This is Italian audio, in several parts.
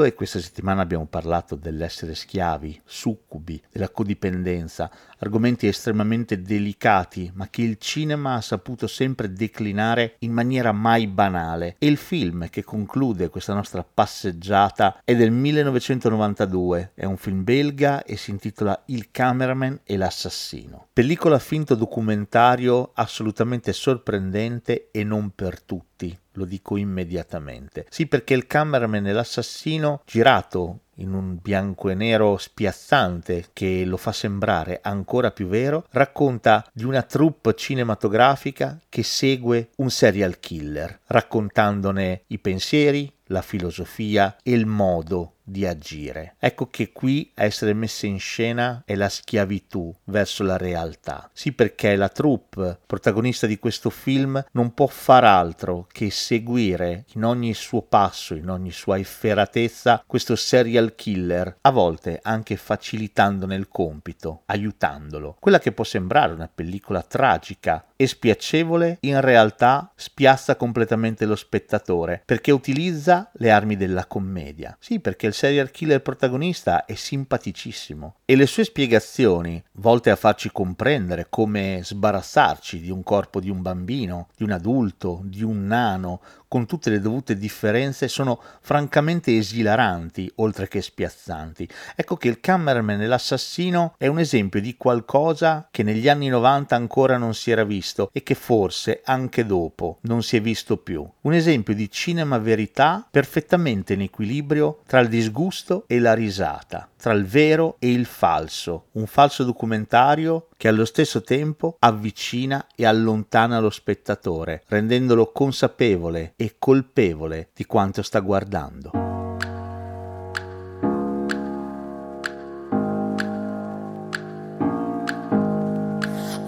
e questa settimana abbiamo parlato dell'essere schiavi, succubi, della codipendenza, argomenti estremamente delicati ma che il cinema ha saputo sempre declinare in maniera mai banale. E il film che conclude questa nostra passeggiata è del 1992, è un film belga e si intitola Il cameraman e l'assassino. Pellicola finto documentario assolutamente sorprendente e non per tutti lo dico immediatamente. Sì, perché il cameraman e l'assassino, girato in un bianco e nero spiazzante che lo fa sembrare ancora più vero, racconta di una troupe cinematografica che segue un serial killer, raccontandone i pensieri, la filosofia e il modo di agire. Ecco che qui a essere messa in scena è la schiavitù verso la realtà. Sì, perché la troupe, protagonista di questo film, non può far altro che seguire in ogni suo passo, in ogni sua efferatezza, questo serial killer, a volte anche facilitandone il compito, aiutandolo. Quella che può sembrare una pellicola tragica e spiacevole, in realtà spiazza completamente lo spettatore, perché utilizza le armi della commedia. Sì, perché il serial killer protagonista è simpaticissimo e le sue spiegazioni, volte a farci comprendere come sbarazzarci di un corpo di un bambino, di un adulto, di un nano, con tutte le dovute differenze, sono francamente esilaranti, oltre che spiazzanti. Ecco che il cameraman e l'assassino è un esempio di qualcosa che negli anni 90 ancora non si era visto e che forse anche dopo non si è visto più. Un esempio di cinema verità perfettamente in equilibrio tra il disgusto e la risata, tra il vero e il falso, un falso documentario che allo stesso tempo avvicina e allontana lo spettatore, rendendolo consapevole e colpevole di quanto sta guardando.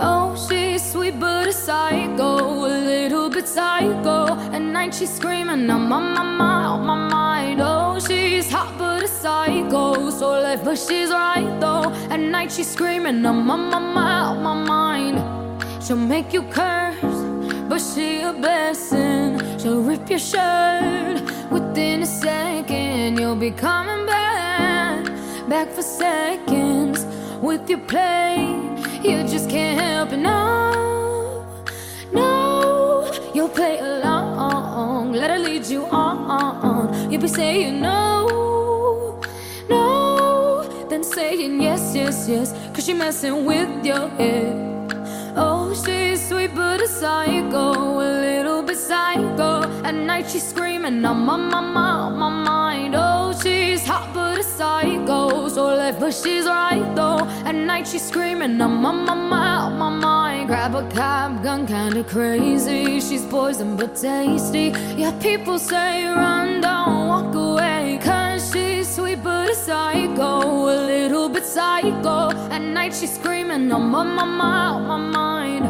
Oh, psycho. At night she's screaming, I'm on my mind, on my mind. Oh, she's hot but a psycho, so left but she's right though. At night she's screaming, I'm on my mind, on my mind. She'll make you curse, but she a blessing. Rip your shirt within a second. You'll be coming back, back for seconds with your play. You just can't help it, no, no. You'll play along, let her lead you on. You'll be saying no, no, then saying yes, yes, yes. Cause she messing with your head. Oh, she's sweet but a psycho, oh, a little bit psycho. At night she's screaming, I'm on my mind, my mind. Oh, she's hot but a psycho, so left but she's right though. At night she's screaming, I'm on my mind, my mind. Grab a cab, gun kinda crazy. She's poison but tasty. Yeah, people say run, don't walk away, cause she's sweet but a psycho, a little bit psycho. At night she's screaming, I'm on my mind, my mind.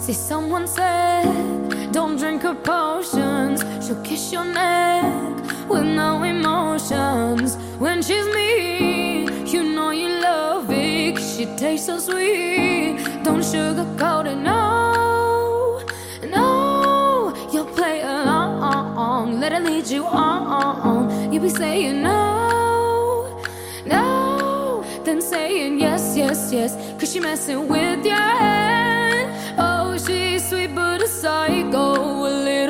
See, someone said, don't drink her potions. Your neck with no emotions. When she's mean, you know you love it. she tastes so sweet. Don't sugarcoat it, no, no. You'll play along, let her lead you on. You'll be saying no, no, then saying yes, yes, yes. Cause she messing with your head. Oh, she's sweet but a psycho, a little.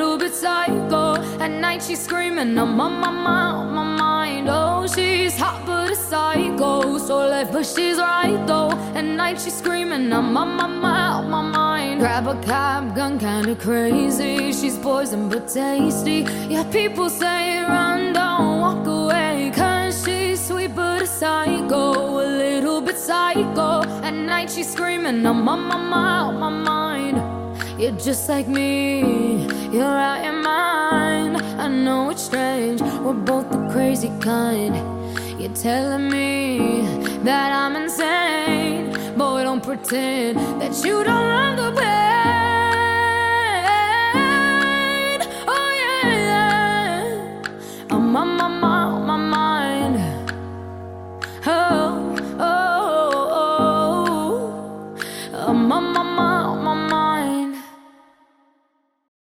At night she's screaming, I'm on my mind, on my mind. Oh, she's hot but a psycho, so left but she's right though. At night she's screaming, I'm on my mind, on my mind. Grab a cab, gun kinda crazy. She's poison but tasty. Yeah, people say run, don't walk away. Cause she's sweet but a psycho, a little bit psycho. At night she's screaming, I'm on my mind, on my mind. You're just like me, we're both the crazy kind. You're telling me that I'm insane, boy, don't pretend that you don't love the pain.